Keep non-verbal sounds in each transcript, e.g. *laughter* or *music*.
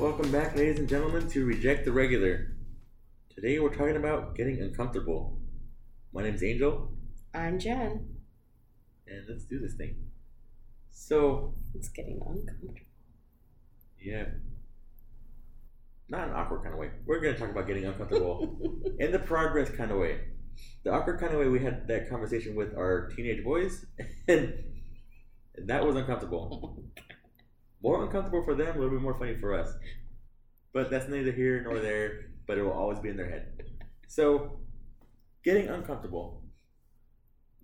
Welcome back, ladies and gentlemen, to Reject the Regular. Today we're talking about getting uncomfortable. My name's Angel, I'm Jen. and let's do this thing. So, It's getting uncomfortable. yeah. Not an awkward kind of way. We're going to talk about getting uncomfortable *laughs* in the progress kind of way. The awkward kind of way we had that conversation with our teenage boys, *laughs* and that was uncomfortable. Oh More uncomfortable for them, a little bit more funny for us. But that's neither here nor there, but it will always be in their head. So, getting uncomfortable.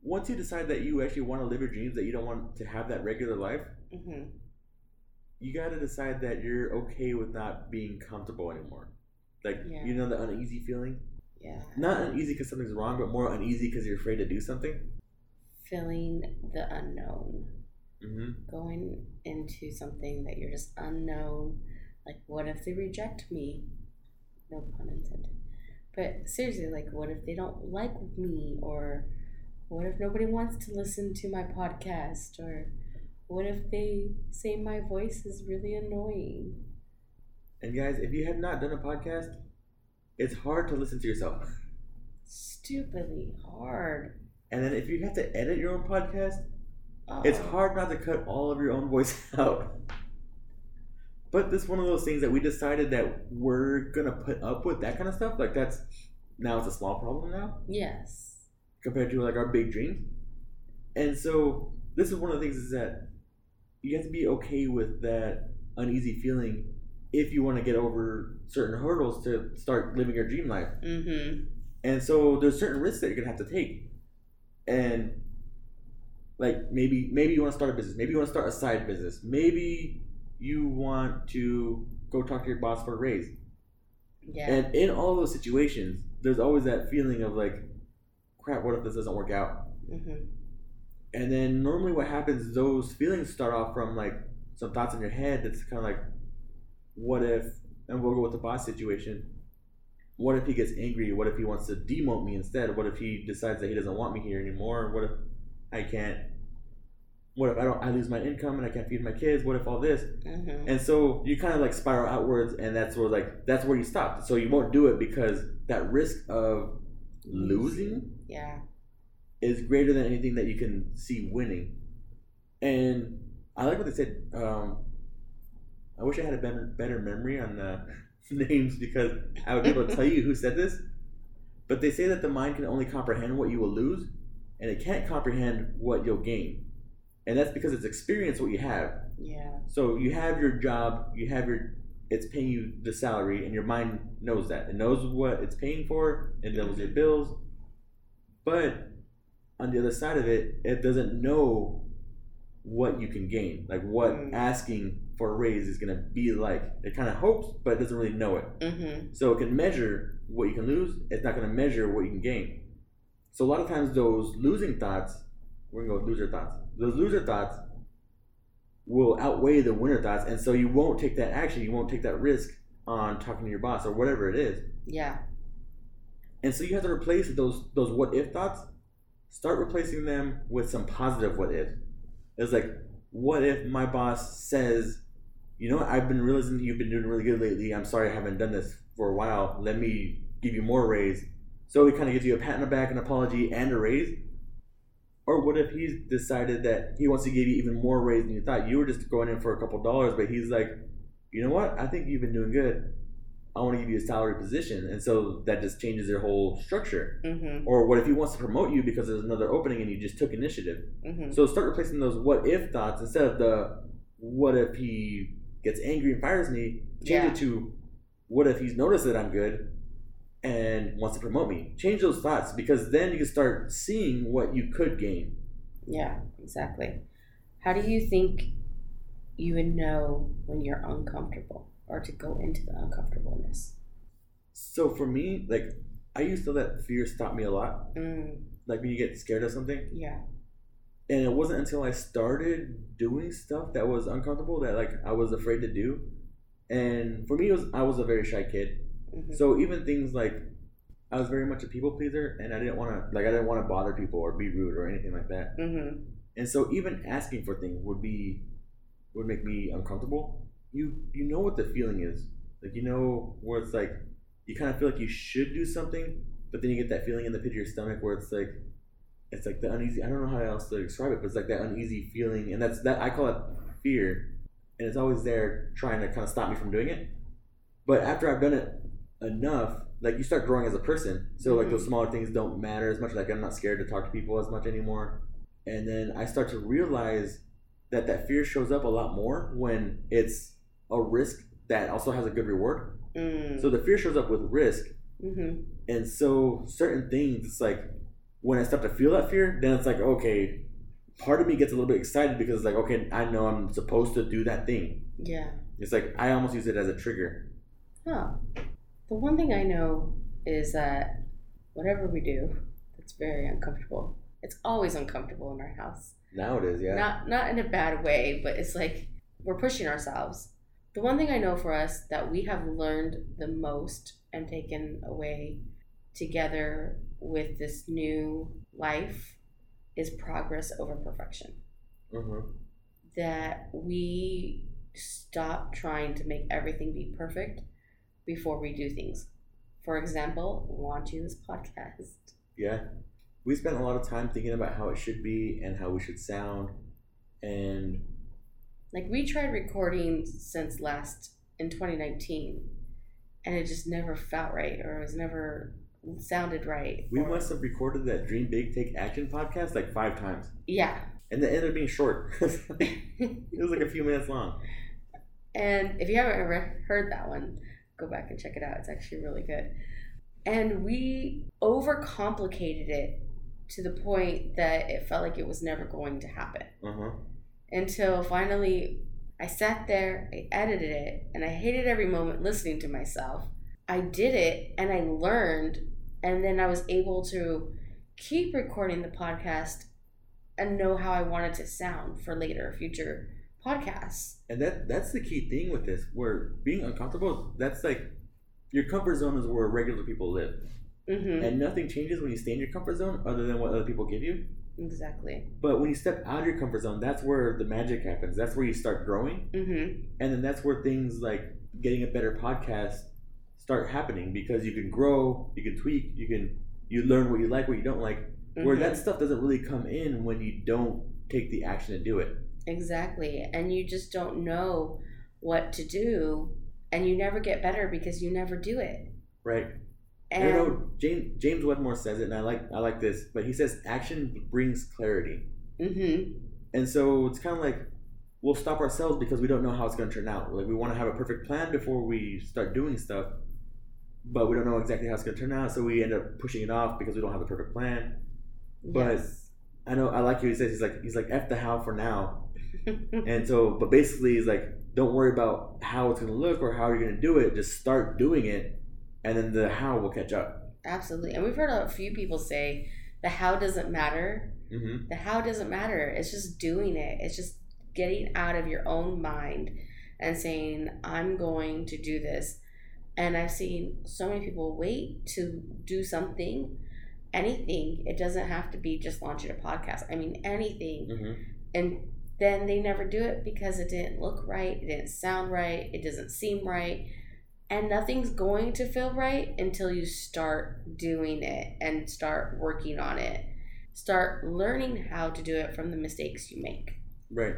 Once you decide that you actually want to live your dreams, that you don't want to have that regular life, hmm you got to decide that you're okay with not being comfortable anymore. Like, Yeah. you know, the uneasy feeling? Yeah. Not uneasy because something's wrong, but more uneasy because you're afraid to do something. Feeling the unknown. Hmm Going into something that you're just unknown. Like, what if they reject me? No pun intended. But seriously, like, what if they don't like me? Or what if nobody wants to listen to my podcast? Or what if they say my voice is really annoying? And guys, if you have not done a podcast, it's hard to listen to yourself. *laughs* Stupidly hard. And then if you have to edit your own podcast, Oh. it's hard not to cut all of your own voice *laughs* out. But this is one of those things that we decided that we're gonna put up with that kind of stuff. Like that's now it's a small problem now Yes. compared to like our big dreams. And so this is one of the things is that you have to be okay with that uneasy feeling if you want to get over certain hurdles to start living your dream life. Mm-hmm. And so there's certain risks that you're gonna have to take. And like maybe maybe you want to start a business, maybe you want to start a side business, maybe you want to go talk to your boss for a raise. Yeah. And in all those situations, there's always that feeling of like, crap, what if this doesn't work out? mm-hmm. And then normally what happens is those feelings start off from like some thoughts in your head that's kind of like, what if, and we'll go with the boss situation. What if he gets angry? What if he wants to demote me instead? What if he decides that he doesn't want me here anymore? What if I can't? What if I don't? I lose my income and I can't feed my kids. What if all this? Mm-hmm. And so you kind of like spiral outwards, and that's where like that's where you stop. So you won't do it because that risk of losing Yeah. is greater than anything that you can see winning. And I like what they said. Um, I wish I had a better, better memory on the *laughs* names because I would be able to tell you who said this. But they say that the mind can only comprehend what you will lose, and it can't comprehend what you'll gain. And that's because it's experienced what you have. Yeah. So you have your job, you have your, it's paying you the salary, and your mind knows that. It knows what it's paying for, it knows your bills. But on the other side of it, it doesn't know what you can gain, like what Mm. asking for a raise is going to be like. It kind of hopes, but it doesn't really know it. Mm-hmm. So it can measure what you can lose. It's not going to measure what you can gain. So a lot of times those losing thoughts, we're going to go loser thoughts. Those loser thoughts will outweigh the winner thoughts, and so you won't take that action. You won't take that risk on talking to your boss or whatever it is. Yeah. And so you have to replace those those what if thoughts. Start replacing them with some positive what if. It's like, what if my boss says, you know, what, I've been realizing you've been doing really good lately. I'm sorry I haven't done this for a while. Let me give you more raise. So he kind of gives you a pat on the back, an apology, and a raise. Or what if he's decided that he wants to give you even more raise than you thought? You were just going in for a couple dollars, but he's like, you know what? I think you've been doing good. I want to give you a salary position. And so that just changes their whole structure. Mm-hmm. Or what if he wants to promote you because there's another opening and you just took initiative? Mm-hmm. So start replacing those what if thoughts instead of the what if he gets angry and fires me, change Yeah. it to what if he's noticed that I'm good and wants to promote me. Change those thoughts because then you can start seeing what you could gain. Yeah. Exactly. How do you think you would know when you're uncomfortable or to go into the uncomfortableness? So for me, like I used to let fear stop me a lot. Mm, Like when you get scared of something. yeah. And it wasn't until I started doing stuff that was uncomfortable that like I was afraid to do. And for me, it was I was a very shy kid. Mm-hmm. So even things like I was very much a people pleaser, and I didn't want to like I didn't want to bother people or be rude or anything like that. mm-hmm. And so even asking for things would be would make me uncomfortable. you you know what the feeling is. Like you know where it's like you kind of feel like you should do something, but then you get that feeling in the pit of your stomach where it's like it's like the uneasy. I don't know how else to describe it, but it's like that uneasy feeling, and that's that I call it fear, and it's always there trying to kind of stop me from doing it. But after I've done it enough, like you start growing as a person, so like those smaller things don't matter as much. Like I'm not scared to talk to people as much anymore, and then I start to realize that that fear shows up a lot more when it's a risk that also has a good reward. Mm. So the fear shows up with risk, hmm and so certain things, it's like when I start to feel that fear, then it's like okay, part of me gets a little bit excited because it's like okay, I know I'm supposed to do that thing. Yeah. It's like I almost use it as a trigger. Huh. The one thing I know is that whatever we do, it's very uncomfortable. It's always uncomfortable in our house. Now it is, yeah. Not not in a bad way, but it's like we're pushing ourselves. The one thing I know for us that we have learned the most and taken away together with this new life is progress over perfection. mm-hmm. That we stop trying to make everything be perfect before we do things. For example, launching this podcast. Yeah. We spent a lot of time thinking about how it should be and how we should sound. And Like we tried recording since last in 2019 and it just never felt right or it was never sounded right. we or- must have recorded that Dream Big Take Action podcast like five times. Yeah. And it ended up being short. *laughs* *laughs* it was like a few minutes long. And if you haven't ever heard that one, go back and check it out. It's actually really good. And we overcomplicated it to the point that it felt like it was never going to happen. Uh-huh. Until finally I sat there, I edited it, and I hated every moment listening to myself. I did it and I learned, and then I was able to keep recording the podcast and know how I wanted to sound for later future podcasts. And that that's the key thing with this. Where being uncomfortable, that's like your comfort zone is where regular people live. Mm-hmm. And nothing changes when you stay in your comfort zone other than what other people give you. Exactly. But when you step out of your comfort zone, that's where the magic happens. That's where you start growing. Mm-hmm. And then that's where things like getting a better podcast start happening because you can grow, you can tweak, you can you learn what you like, what you don't like. Where Mhm. that stuff doesn't really come in when you don't take the action to do it. Exactly. And you just don't know what to do and you never get better because you never do it. Right. And I don't know James James Wedmore says it and I like I like this, but he says action brings clarity. Mm-hmm. And so it's kind of like we'll stop ourselves because we don't know how it's going to turn out. Like we want to have a perfect plan before we start doing stuff, but we don't know exactly how it's going to turn out. So we end up pushing it off because we don't have a perfect plan. But Yes. I know I like what he says. He's like he's like f the how for now. And so, but basically, he's like don't worry about how it's going to look or how you're going to do it. Just start doing it, and then the how will catch up. Absolutely. And we've heard a few people say the how doesn't matter. Mm-hmm. The how doesn't matter. It's just doing it. It's just getting out of your own mind and saying, I'm going to do this. And I've seen so many people wait to do something, anything. It doesn't have to be just launching a podcast. I mean, anything. Mm-hmm. And then they never do it because it didn't look right, it didn't sound right, it doesn't seem right. And nothing's going to feel right until you start doing it and start working on it. Start learning how to do it from the mistakes you make. Right.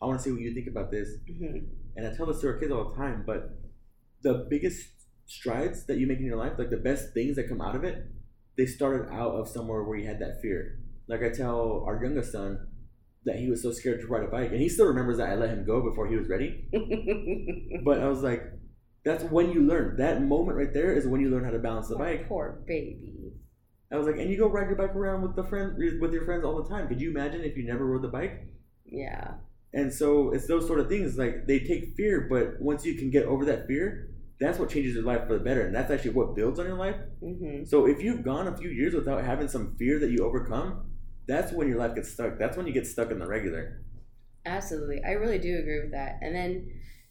I want to see what you think about this. hmm and I tell this to our kids all the time, but the biggest strides that you make in your life, like the best things that come out of it, they started out of somewhere where you had that fear. Like I tell our youngest son that he was so scared to ride a bike, and he still remembers that I let him go before he was ready. *laughs* But I was like, that's when you learn. That moment right there is when you learn how to balance the bike. Poor baby. I was like, and you go ride your bike around with the friend with your friends all the time. Could you imagine if you never rode the bike? Yeah. And so it's those sort of things like they take fear, but once you can get over that fear, that's what changes your life for the better, and that's actually what builds on your life. hmm So if you've gone a few years without having some fear that you overcome, that's when your life gets stuck. That's when you get stuck in the regular. Absolutely. I really do agree with that. And then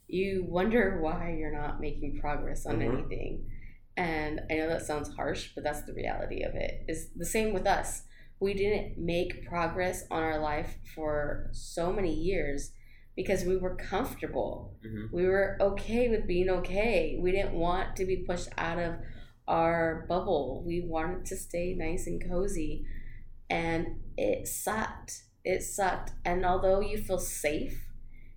you wonder *laughs* why you're not making progress on Mhm. anything. And I know that sounds harsh, but that's the reality of it. Is the same with us. We didn't make progress on our life for so many years because we were comfortable. Mhm. We were okay with being okay. We didn't want to be pushed out of our bubble. We wanted to stay nice and cozy. And it sucked. It sucked. And although you feel safe,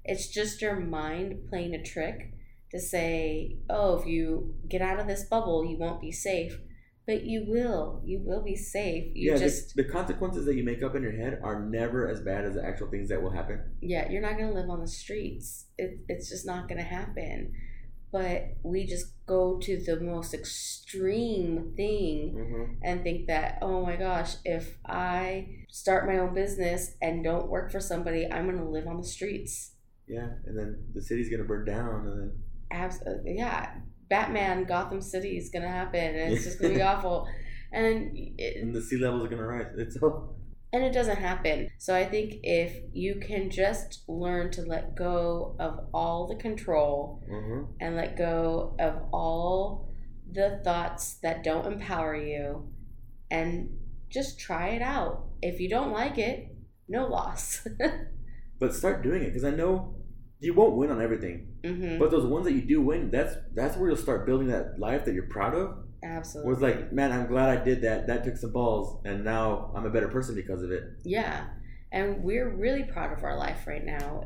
it's just your mind playing a trick to say, oh, if you get out of this bubble, you won't be safe. But you will. You will be safe. You yeah, just, the, the consequences that you make up in your head are never as bad as the actual things that will happen. yeah, you're not going to live on the streets. It, it's just not going to happen. But we just go to the most extreme thing Mm-hmm. and think that, oh my gosh, if I start my own business and don't work for somebody, I'm going to live on the streets. Yeah, and then the city's gonna burn down, and then Abs- uh, yeah, Batman, Gotham City is going to happen and it's just going to be *laughs* awful. And it, and the sea levels are gonna rise. It's all. And it doesn't happen. So I think if you can just learn to let go of all the control Mm-hmm. and let go of all the thoughts that don't empower you and just try it out. If you don't like it, no loss. *laughs* But start doing it because I know you won't win on everything. hmm But those ones that you do win, that's that's where you'll start building that life that you're proud of. Absolutely. It's like, man, I'm glad I did that. That took some balls, and now I'm a better person because of it. Yeah. And we're really proud of our life right now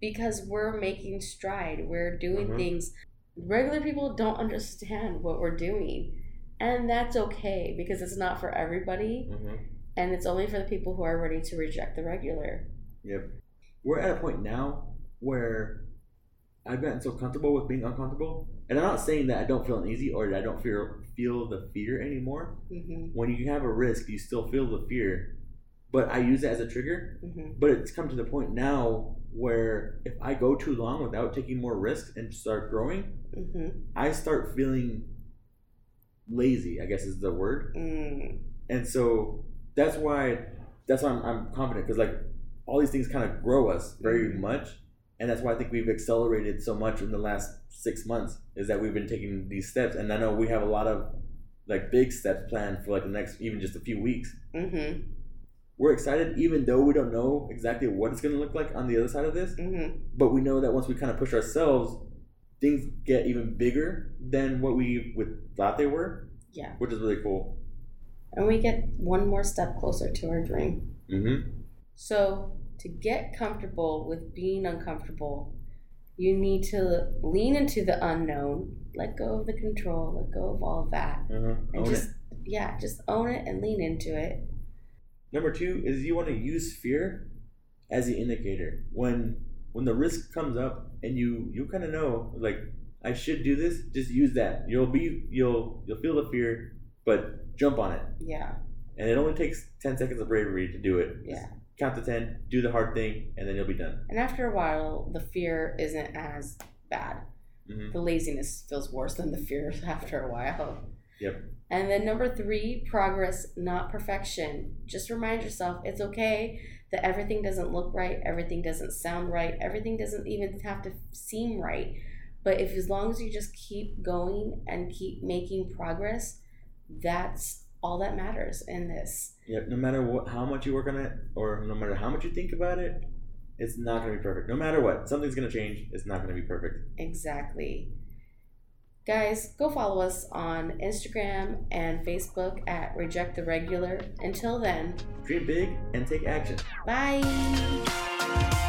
because we're making stride. We're doing Mhm. things regular people don't understand what we're doing. And that's okay because it's not for everybody Mm-hmm. and it's only for the people who are ready to reject the regular. Yep. We're at a point now where I've gotten so comfortable with being uncomfortable, and I'm not saying that I don't feel uneasy or that I don't feel feel the fear anymore. hmm When you have a risk, you still feel the fear, but I use it as a trigger. hmm But it's come to the point now where if I go too long without taking more risks and start growing, hmm I start feeling lazy. I guess is the word. Mm. And so that's why that's why I'm, I'm confident because like all these things kind of grow us very Mhm. much, and that's why I think we've accelerated so much in the last six months is that we've been taking these steps, and I know we have a lot of like big steps planned for like the next even just a few weeks. hmm We're excited even though we don't know exactly what it's going to look like on the other side of this, hmm but we know that once we kind of push ourselves, things get even bigger than what we would thought they were, Yeah. which is really cool. And we get one more step closer to our dream. Mm-hmm. So, to get comfortable with being uncomfortable, you need to lean into the unknown, let go of the control, let go of all of that, Uh-huh. and Own just it. yeah, just own it and lean into it. Number two is you want to use fear as the indicator. When when the risk comes up and you you kind of know like I should do this, just use that. You'll be you'll you'll feel the fear, but jump on it. Yeah, And it only takes ten seconds of bravery to do it. yeah. Count to ten, do the hard thing, and then you'll be done. And after a while, the fear isn't as bad. hmm The laziness feels worse than the fear *laughs* after a while. Yep. And then number three, progress, not perfection. Just remind yourself it's okay that everything doesn't look right, everything doesn't sound right, everything doesn't even have to seem right. But if as long as you just keep going and keep making progress, that's all that matters in this. Yep. No matter what, how much you work on it, or no matter how much you think about it, it's not gonna be perfect. No matter what, something's gonna change. It's not gonna be perfect. Exactly. Guys, go follow us on Instagram and Facebook at Reject the Regular. Until then, Dream big and take action. bye.